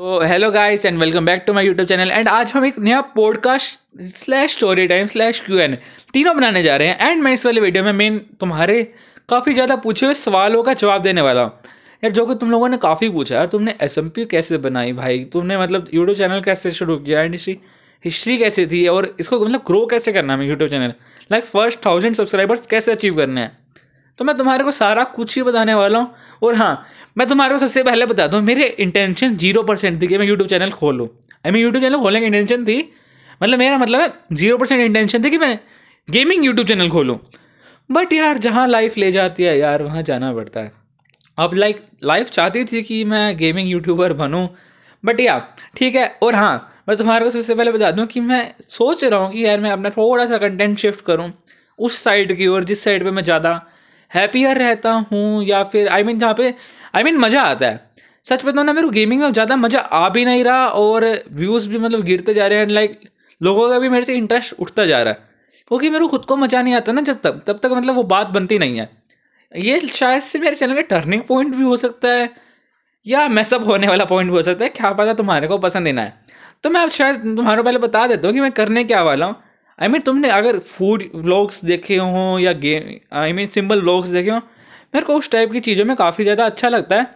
तो hello guys and welcome back to my YouTube channel and आज हम एक नया podcast slash story time slash Q N तीनों बनाने जा रहे हैं। एंड मैं इस वाले वीडियो में मेन तुम्हारे काफ़ी ज़्यादा पूछे हुए सवालों का जवाब देने वाला हूँ। यार जो कि तुम लोगों ने काफ़ी पूछा। यार तुमने एस कैसे बनाई भाई? तुमने मतलब यूट्यूब चैनल कैसे शुरू किया? एंड इसी हिस्ट्री कैसे थी? और इसको मतलब ग्रो कैसे करना है YouTube channel like first thousand subscribers कैसे अचीव करने हैं? तो मैं तुम्हारे को सारा कुछ ही बताने वाला हूँ। और हाँ मैं तुम्हारे को सबसे पहले बता दूँ, मेरे इंटेंशन ज़ीरो परसेंट थी कि मैं यूट्यूब चैनल खोलूँ। आई मीन यूट्यूब चैनल खोलने की इंटेंशन थी मतलब मेरा मतलब है ज़ीरो परसेंट इंटेंशन थी कि मैं गेमिंग यूट्यूब चैनल खोलूँ। बट यार, जहाँ लाइफ ले जाती है यार, वहाँ जाना पड़ता है। अब लाइक लाइफ चाहती थी कि मैं गेमिंग यूट्यूबर बनूँ बट या ठीक है। और हाँ मैं तुम्हारे को सबसे पहले बता दूँ कि मैं सोच रहा हूँ कि यार, मैं अपना थोड़ा सा कंटेंट शिफ्ट करूँ, उस साइड की ओर, जिस साइड पे मैं ज़्यादा हैप्पियर रहता हूँ या फिर आई I मीन mean, जहाँ पे आई मीन मज़ा आता है। सच बताऊँ ना मेरे को गेमिंग में ज़्यादा मज़ा आ भी नहीं रहा और व्यूज़ भी मतलब गिरते जा रहे हैं लाइक लोगों का भी मेरे से इंटरेस्ट उठता जा रहा है। क्योंकि मेरे को खुद को मज़ा नहीं आता ना जब तक तब तक मतलब वो बात बनती नहीं है। ये शायद से मेरे चैनल का टर्निंग पॉइंट भी हो सकता है या मैसअप होने वाला पॉइंट भी हो सकता है। क्या पता तुम्हारे को पसंद देना है तो मैं अब शायद तुम्हारे पहले बता देता हूँ कि मैं करने क्या वाला हूँ। आई I मीन mean, तुमने अगर फ़ूड व्लॉग्स देखे हों या game I mean simple vlogs देखे हों मेरे को उस टाइप की चीज़ों में काफ़ी ज़्यादा अच्छा लगता है।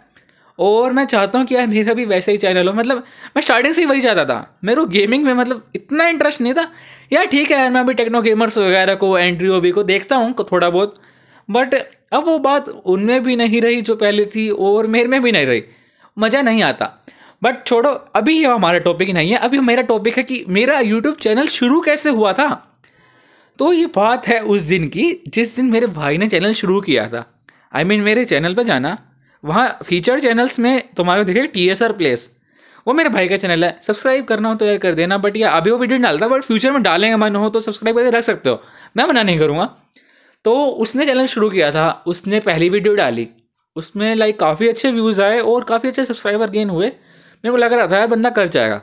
और मैं चाहता हूँ कि यार मेरा भी वैसा ही चैनल हो। मतलब मैं स्टार्टिंग से ही वही चाहता था। मेरे को गेमिंग में मतलब इतना इंटरेस्ट नहीं था। यार ठीक है यार मैं अभी टेक्नो गेमर्स वगैरह को एंट्री भी को देखता हूँ थोड़ा बहुत। बट अब वो बात उनमें भी नहीं रही जो पहले थी और मेरे में भी नहीं रही। मज़ा नहीं आता। बट छोड़ो अभी ये हमारा टॉपिक नहीं है। अभी मेरा टॉपिक है कि मेरा यूट्यूब चैनल शुरू कैसे हुआ था? तो ये बात है उस दिन की जिस दिन मेरे भाई ने चैनल शुरू किया था। आई I मीन mean, मेरे चैनल पर जाना। वहाँ फीचर चैनल्स में तुम्हारे देखे टी एस आर प्लेस वो मेरे भाई का चैनल है। सब्सक्राइब करना हो तो यार कर देना बट या अभी वो वीडियो नहीं डालता बट फ्यूचर में डालेंगे मन हो तो सब्सक्राइब करके रख सकते हो। मैं मना नहीं करूँगा। तो उसने चैनल शुरू किया था। उसने पहली वीडियो डाली। उसमें लाइक काफ़ी अच्छे व्यूज़ आए और काफ़ी अच्छे सब्सक्राइबर गेन हुए। मेरे को लग रहा था यार बंदा कर जाएगा।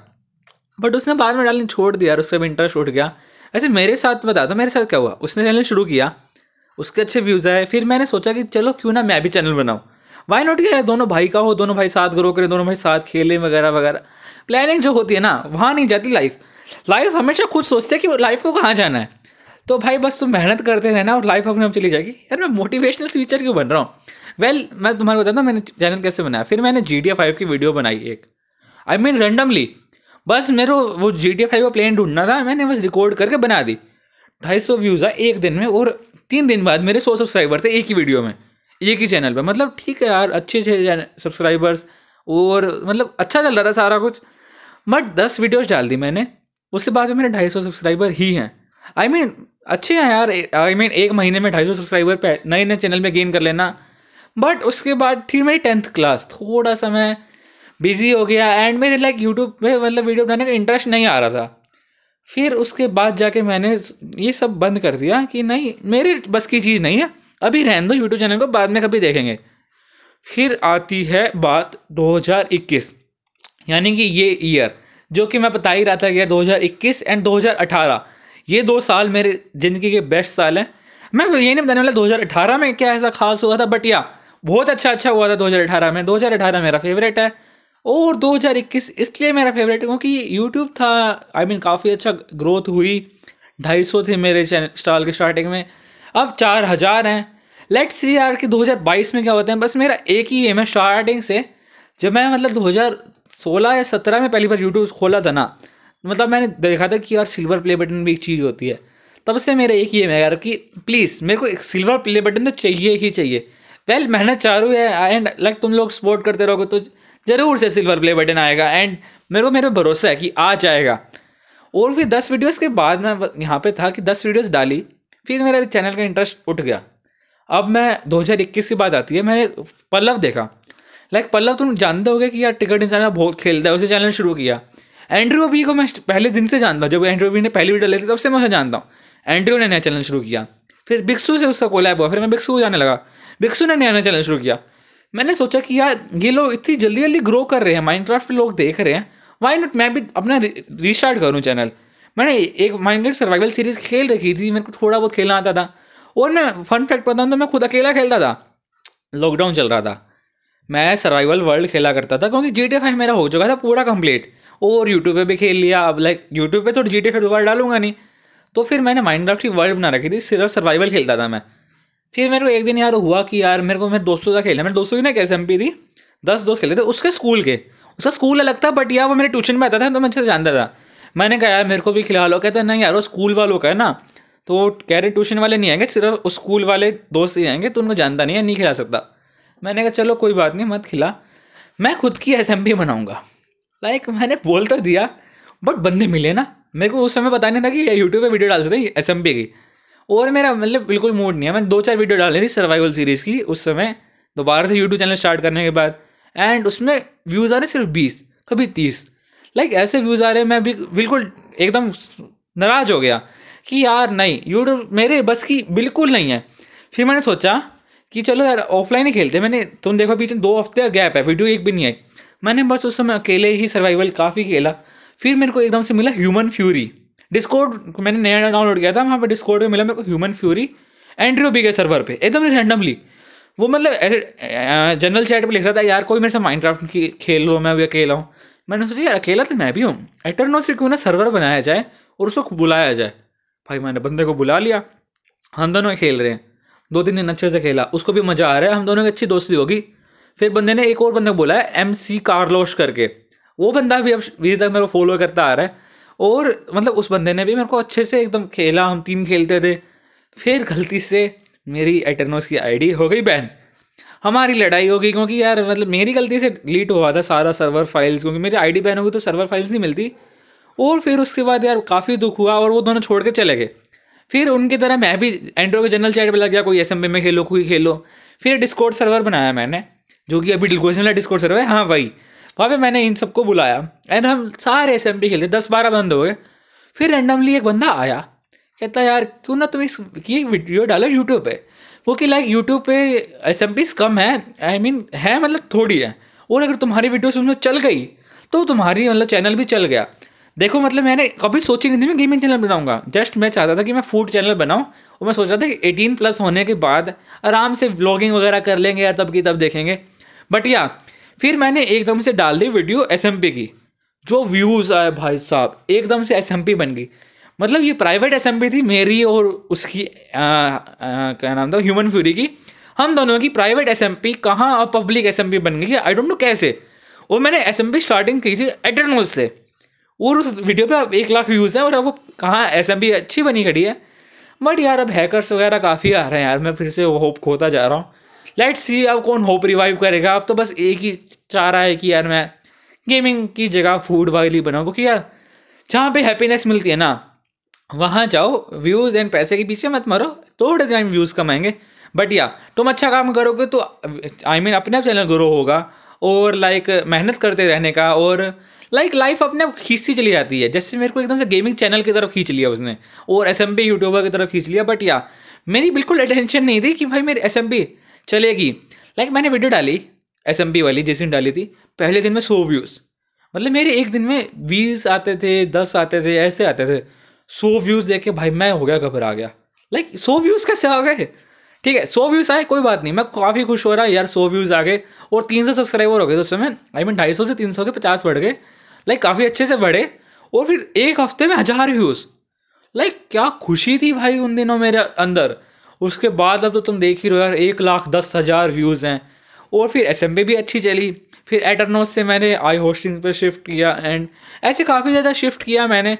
बट उसने बाद में डालने छोड़ दिया उससे भी इंटरेस्ट उठ गया। ऐसे मेरे साथ बता दो मेरे साथ क्या हुआ? उसने चैनल शुरू किया उसके अच्छे व्यूज़ आए फिर मैंने सोचा कि चलो क्यों ना मैं भी चैनल बनाऊँ। वाई नॉट किया दोनों भाई का हो दोनों भाई साथ ग्रो करें दोनों भाई साथ खेलें वगैरह वगैरह। प्लानिंग जो होती है ना वहाँ नहीं जाती लाइफ लाइफ हमेशा खुद सोचते हैं कि लाइफ को कहाँ जाना है। तो भाई बस तुम मेहनत करते रहना और लाइफ अपने आप चली जाएगी। यार मैं मोटिवेशनल स्पीचर क्यों बन रहा हूँ? वेल well, मैं तुम्हारे बताता हूँ मैंने चैनल कैसे बनाया। फिर मैंने जी डी फाइव की वीडियो बनाई एक। आई मीन रेंडमली बस मेरे वो जी टी फाइव का प्लेन ढूंढना था मैंने बस रिकॉर्ड करके बना दी। ढाई सौ व्यूज़ आए एक दिन में और तीन दिन बाद मेरे सौ सब्सक्राइबर थे एक ही वीडियो में एक ही चैनल पर मतलब ठीक है यार अच्छे अच्छे सब्सक्राइबर्स और मतलब अच्छा चल रहा था सारा कुछ। बट दस वीडियोज़ डाल दी मैंने उसके बाद में मेरे ढाई सौ सब्सक्राइबर ही हैं। आई I मीन mean, अच्छे हैं यार आई मीन एक महीने में ढाई सौ सब्सक्राइबर नए नए चैनल में गेन कर लेना। बट उसके बाद ठीक मेरी टेंथ क्लास थोड़ा सा मैं बिज़ी हो गया एंड मेरे लाइक यूट्यूब पे मतलब वीडियो बनाने का इंटरेस्ट नहीं आ रहा था। फिर उसके बाद जाके मैंने ये सब बंद कर दिया कि नहीं, मेरे बस की चीज़ नहीं है। अभी रहने दो यूट्यूब चैनल को, बाद में कभी देखेंगे। फिर आती है बात 2021 यानी कि ये ईयर जो कि मैं बता ही रहा था कि यार 2021 एंड 2018 ये दो साल मेरे ज़िंदगी के बेस्ट साल हैं। मैं ये नहीं बताने वाला 2018 में क्या ऐसा खास हुआ था बट या बहुत अच्छा अच्छा हुआ था 2018 में। 2018 मेरा फेवरेट है। और 2021 इसलिए मेरा फेवरेट क्योंकि यूट्यूब था आई I मीन mean, काफ़ी अच्छा ग्रोथ हुई। ढाई सौ थे मेरे चैनल स्टॉल के स्टार्टिंग में। अब चार हज़ार हैं। लेट्स सी यार कि 2022 में क्या होता है। बस मेरा एक ही एम है स्टार्टिंग से। जब मैं मतलब 2016 या 17 में पहली बार यूट्यूब खोला था ना मतलब मैंने देखा था कि यार सिल्वर प्ले बटन भी एक चीज़ होती है। तब से मेरा एक ही एम है यार कि प्लीज़ मेरे को एक सिल्वर प्ले बटन तो चाहिए ही चाहिए। वेल मेहनत चालू है एंड लाइक तुम लोग सपोर्ट करते रहोगे तो ज़रूर से सिल्वर प्ले बटन आएगा। एंड मेरे को मेरे भरोसा है कि आ जाएगा। और फिर दस वीडियोस के बाद मैं यहाँ पे था कि दस वीडियोस डाली, फिर मेरे चैनल का इंटरेस्ट उठ गया। अब मैं 2021 की बात आती है, मैंने पल्लव देखा। लाइक पल्लव तुम जानते हो कि यार टिकट इंसान बहुत खेलता है, उसे चैनल शुरू किया। एंड्रू बी को मैं पहले दिन से जानता हूँ। जब एंड्रू बी ने पहली वीडियो लेती तब से मैं उसे जानता हूँ। एंड्रू ने नया चैनल शुरू किया। फिर बिक्सू से उसका कोलैब हुआ, फिर मैं बिक्सू जाने लगा। बिक्सू ने नया नया चैनल शुरू किया। मैंने सोचा कि यार, ये लोग इतनी जल्दी जल्दी ग्रो कर रहे हैं माइनक्राफ्ट लोग देख रहे हैं। वाई नॉट मैं भी अपना रिस्टार्ट करूँ चैनल मैंने एक माइनक्राफ्ट सर्वाइवल सीरीज़ खेल रखी थी, मेरे को थोड़ा बहुत खेलना आता था। और मैं फन फैक्ट बताऊँ तो मैं खुद अकेला खेलता था। लॉकडाउन चल रहा था। मैं सर्वाइवल वर्ल्ड खेला करता था, क्योंकि जी टी फाइव मेरा हो चुका था पूरा कंप्लीट और यूट्यूब पे भी खेल लिया, अब लाइक यूट्यूब पे तो जी टी फाइव दोबारा डालूँगा नहीं। तो फिर मैंने माइंड की वर्ल्ड बना रखी थी, सिर्फ़ सर्वाइवल खेलता था मैं। फिर मेरे को एक दिन यार हुआ कि यार मेरे को, मेरे दोस्तों का खेला मेरे दोस्तों की ना कैसे एम थी। दस दोस्त खेले थे उसके स्कूल के। उसका स्कूल अलग था बट यार वो मेरे ट्यूशन में आता था तो मैं अच्छे से जानता था। मैंने कहा, यार मेरे को भी खिला लो। कहते नहीं यार, वो स्कूल वालों का है ना। तो कह रहे ट्यूशन वाले नहीं आएँगे, सिर्फ़ उस स्कूल वाले दोस्त ही आएँगे। तो उनको जानता नहीं है, नहीं खिला सकता। मैंने कहा, चलो, कोई बात नहीं, मत खिला। मैं खुद की एस बनाऊँगा। लाइक मैंने बोल तो दिया बट बंदे मिले ना। मेरे को उस समय पता नहीं था कि यूट्यूब पे वीडियो डाल सकते एस की। और मेरा मतलब बिल्कुल मूड नहीं है। मैंने दो चार वीडियो डाली थी सर्वाइवल सीरीज़ की उस समय। दोबारा से यूट्यूब चैनल स्टार्ट करने के बाद। एंड उसमें व्यूज़ आ रहे सिर्फ़ बीस, कभी तीस। लाइक ऐसे व्यूज़ आ रहे मैं भी बिल्कुल एकदम नाराज़ हो गया कि यार नहीं यूट्यूब मेरे बस की बिल्कुल नहीं है। फिर मैंने सोचा कि चलो यार ऑफलाइन ही खेलते मैंने, तुम देखो बीच में दो हफ़्ते का गैप है वीडियो एक भी नहीं आई। मैंने बस उस समय अकेले ही सर्वाइवल काफ़ी खेला। फिर मेरे को एकदम से मिला ह्यूमन फ्यूरी डिस्कोड मैंने नया डाउनलोड किया था, वहाँ पर डिस्कोड में मिला मेरे को ह्यूमन फ्यूरी एंड्रियो बी के सर्वर पे, एकदम रैंडमली वो मतलब ऐसे जनरल चैट पे लिख रहा था, यार, कोई मेरे से माइंड क्राफ्ट खेल लो, मैं अभी अकेला हूँ। मैंने सोचा, यार, अकेला तो मैं भी हूँ। एटरनो से क्यों ना सर्वर बनाया जाए और उसको बुलाया जाए। भाई, मैंने बंदे को बुला लिया। हम दोनों खेल रहे हैं। दो तीन दिन अच्छे से खेला। उसको भी मज़ा आ रहा है। हम दोनों की अच्छी दोस्ती होगी। फिर बंदे ने एक और बंदे को बोला है एम सी कार्लोश करके। वो बंदा भी अब अभी तक मेरे को फॉलो करता आ रहा है। और मतलब उस बंदे ने भी मेरे को अच्छे से एकदम खेला, हम तीन खेलते थे। फिर गलती से मेरी एटर्नोस की आईडी हो गई बैन हमारी लड़ाई हो गई क्योंकि यार मतलब मेरी गलती से डिलीट हुआ था सारा सर्वर फाइल्स क्योंकि मेरी आईडी बैन हो गई तो सर्वर फाइल्स नहीं मिलती। और फिर उसके बाद यार काफ़ी दुख हुआ और वो दोनों छोड़ के चले गए। फिर उनकी तरह मैं भी एंड्रॉइड के जनरल चैट पर लग गया, कोई एसएमबी में खेलो, कोई खेलो। फिर डिस्कोड सर्वर बनाया मैंने, जो कि अभी डिलकोस में डिस्कोड सर्वर है। हाँ वही। वहाँ पे मैंने इन सबको बुलाया। एंड हम सारे एस खेलते दस बारह बंद हो गए। फिर रेंडमली एक बंदा आया। कहता यार क्यों ना तुम इस वीडियो डालो यूट्यूब पे? वो कि लाइक यूट्यूब पे एस एम पीज कम है। आई I मीन mean, है मतलब थोड़ी है। और अगर तुम्हारी वीडियोस उसमें चल गई। तो तुम्हारी मतलब चैनल भी चल गया। देखो मतलब मैंने कभी सोची नहीं थी मैं गेमिंग चैनल बनाऊँगा। जस्ट मैं चाहता था कि मैं फ़ूड चैनल बनाऊँ। और मैं सोच रहा था कि एटीन प्लस होने के बाद आराम से व्लॉगिंग वगैरह कर लेंगे या तब की तब देखेंगे। बट या फिर मैंने एकदम से डाल दी वीडियो एसएमपी की। जो व्यूज़ आए भाई साहब एकदम से एसएमपी बन गई। मतलब ये प्राइवेट एसएमपी थी मेरी और उसकी आ, आ, क्या नाम था ह्यूमन फ्यूरी की। हम दोनों की प्राइवेट एस एम पी कहाँ और पब्लिक एसएमपी बन गई आई डोंट नो कैसे। और मैंने एसएमपी स्टार्टिंग की थी एटरनोज से। और उस वीडियो पे अब एक लाख व्यूज़ हैं और अब कहाँ एस अच्छी बनी खड़ी है। बट यार अब हैकर्स वगैरह काफ़ी आ रहे हैं यार मैं फिर से होप खोता जा रहा हूँ। लेट सी अब कौन होप रिवाइव करेगा। अब तो बस एक ही चाह रहा है कि यार मैं गेमिंग की जगह फ़ूड वाली बनाऊँ क्योंकि यार जहाँ पे हैप्पीनेस मिलती है ना वहाँ जाओ व्यूज़ एंड पैसे के पीछे मत मरो। थोड़े टाइम व्यूज़ कमाएँगे। बट या तुम अच्छा काम करोगे तो आई I मीन mean, अपने आप चैनल ग्रो होगा और लाइक मेहनत करते रहने का और लाइक लाइफ अपने आप खींचती चली जाती है। जैसे मेरे को एकदम से गेमिंग चैनल की तरफ़ खींच लिया उसने और एस एम यूट्यूबर की तरफ़ खींच लिया। बट या मेरी बिल्कुल अटेंशन नहीं थी कि भाई मेरी एस चलेगी। लाइक मैंने वीडियो डाली एसएमपी वाली जिस दिन डाली थी, पहले दिन में सौ व्यूज़ मतलब मेरे एक दिन में बीस आते थे, दस आते थे, ऐसे आते थे। सौ व्यूज़ देख के भाई, मैं हो गया, घबरा गया। लाइक सौ व्यूज़ कैसे आ गए? ठीक है, सौ व्यूज़ आए, कोई बात नहीं। मैं काफ़ी खुश हो रहा, यार, सौ व्यूज़ आ गए और तीन सौ सब्सक्राइबर हो गए तो समय आई मीन ढाई सौ से तीन सौ के पचास बढ़ गए। लाइक काफ़ी अच्छे से बढ़े और फिर एक हफ़्ते में हज़ार व्यूज़ लाइक क्या खुशी थी भाई उन दिनों मेरे अंदर। उसके बाद अब तो तुम देख ही रहो यार, एक लाख दस हज़ार व्यूज़ हैं। और फिर एस एम भी अच्छी चली। फिर एटरनोस से मैंने आई होस्टिंग पर शिफ्ट किया एंड ऐसे काफ़ी ज़्यादा शिफ्ट किया मैंने।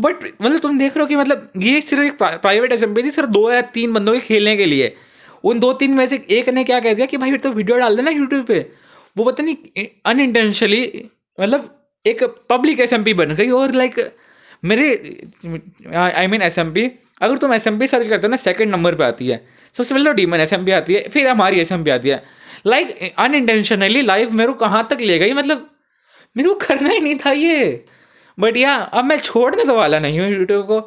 बट मतलब तुम देख रहे हो कि मतलब ये सिर्फ़ एक प्राइवेट एसएमपी थी, सिर्फ़ दो या तीन बंदों के खेलने के लिए। उन दो तीन में से एक ने क्या कह दिया कि भाई तो वीडियो डाल देना यूट्यूब पे। वो पता नहीं अनइंटेंशनली मतलब एक पब्लिक एसएमपी बन गई और लाइक मेरे आई मीन एसएमपी अगर तुम एसएमपी सर्च करते हो ना सेकंड नंबर पे आती है। सबसे पहले तो डीमन एस आती है, फिर हमारी एस आती है। लाइक अनइंटेंशनली लाइफ मेरे को कहाँ तक ले गई? मतलब मेरे को करना ही नहीं था ये। बट या अब मैं छोड़ने तो वाला नहीं हूँ यूट्यूब को।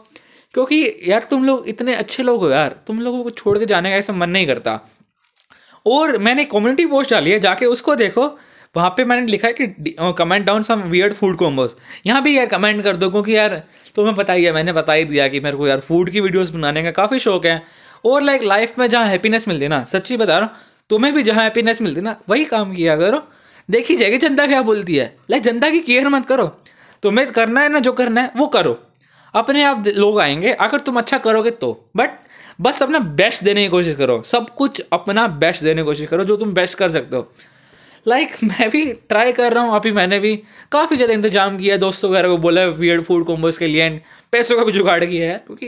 क्योंकि यार, तुम लोग इतने अच्छे लोग हो यार। तुम लोगों को छोड़ के जाने का ऐसा मन नहीं करता। और मैंने कम्युनिटी पोस्ट डाली है, जाके उसको देखो। वहाँ पे मैंने लिखा है कि comment down some weird food combos यहाँ भी यार कमेंट कर दो, क्योंकि यार तुम्हें पता ही है, मैंने बता ही दिया कि मेरे को यार फ़ूड की वीडियोस बनाने का काफ़ी शौक है। और लाइक लाइफ में जहाँ हैप्पीनेस मिलती ना, सच्ची बता रहा हूँ, तुम्हें भी जहाँ हैप्पीनेस मिलती ना, वही काम किया करो। देखी जाएगी जनता क्या बोलती है। लाइक जनता की केयर मत करो। तुम्हें करना है ना, जो करना है, वो करो। अपने आप लोग आएँगे, अगर तुम अच्छा करोगे तो। बट बस अपना बेस्ट देने की कोशिश करो। सब कुछ अपना बेस्ट देने की कोशिश करो, जो तुम बेस्ट कर सकते हो। लाइक like, मैं भी ट्राई कर रहा हूँ। अभी मैंने भी काफ़ी ज़्यादा इंतज़ाम किया है दोस्तों वगैरह को। बोला है वियर्ड फ़ूड कॉम्बोज के लिए एंड पैसों का भी जुगाड़ किया है। क्योंकि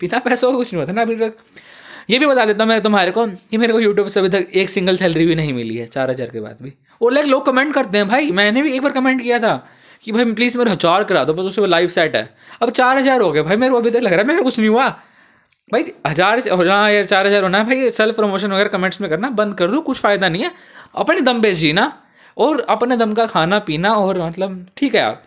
बिना पैसों का कुछ नहीं होता ना अभी तक। ये भी बता देता हूँ मैं तुम्हारे को कि मेरे को यूट्यूब से अभी तक एक सिंगल सैलरी भी नहीं मिली है चार हज़ार के बाद भी। और लाइक लोग कमेंट करते हैं भाई मैंने भी एक बार कमेंट किया था कि भाई प्लीज़ मेरे हज़ार करा दो बस उससे लाइव सेट है। अब चार हज़ार हो गए। भाई मेरे को अभी तक लग रहा है मेरे कुछ नहीं हुआ। भाई हज़ार हाँ यार चार हज़ार होना है। भाई सेल्फ प्रमोशन वगैरह कमेंट्स में करना बंद कर दो कुछ फ़ायदा नहीं है। अपने दम पे जीना और अपने दम का खाना पीना और मतलब ठीक है यार।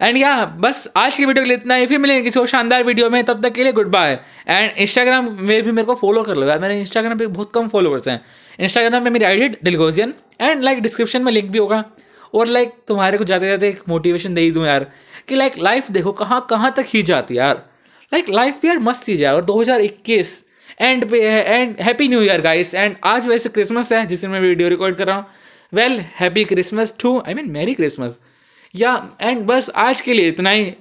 एंड या बस आज की वीडियो के लिए इतना ही। फिर मिलेंगे किसी और शानदार वीडियो में। तब तक के लिए गुड बाय एंड इंस्टाग्राम में भी मेरे को फॉलो कर लो यार। मेरे इंस्टाग्राम पे बहुत कम फॉलोअर्स हैं। इंस्टाग्राम पे मेरी आई डी डिलगोजियन एंड लाइक डिस्क्रिप्शन में लिंक भी होगा। और लाइक तुम्हारे को जाते जाते एक मोटिवेशन दे ही दूँ यार। कि लाइक लाइफ देखो कहाँ कहाँ तक ही जाती यार। लाइक लाइफ यार मस्त ही जाए और दो हज़ार इक्कीस एंड पे है and happy new year guys and आज वैसे क्रिसमस है जिसमें मैं वीडियो रिकॉर्ड कर रहा हूँ। Well happy Christmas too I mean merry Christmas या एंड बस आज के लिए इतना ही।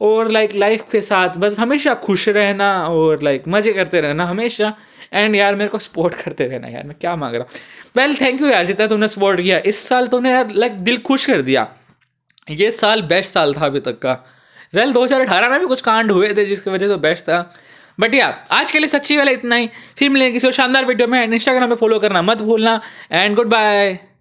और लाइक like, लाइफ के साथ बस हमेशा खुश रहना और लाइक like, मज़े करते रहना हमेशा। एंड यार मेरे को सपोर्ट करते रहना यार मैं क्या मांग रहा हूँ। वेल थैंक यू यार जितना तुमने सपोर्ट किया। इस साल तुमने यार लाइक like, दिल खुश कर दिया। ये साल बेस्ट साल था अभी तक का। वेल हज़ार अठारह में भी कुछ कांड हुए थे जिसकी वजह से बेस्ट था। बट या आज के लिए सच्ची वाला इतना ही। फिर मिलेंगे किसी और शानदार वीडियो में। इंस्टाग्राम पे फॉलो करना मत भूलना। And good bye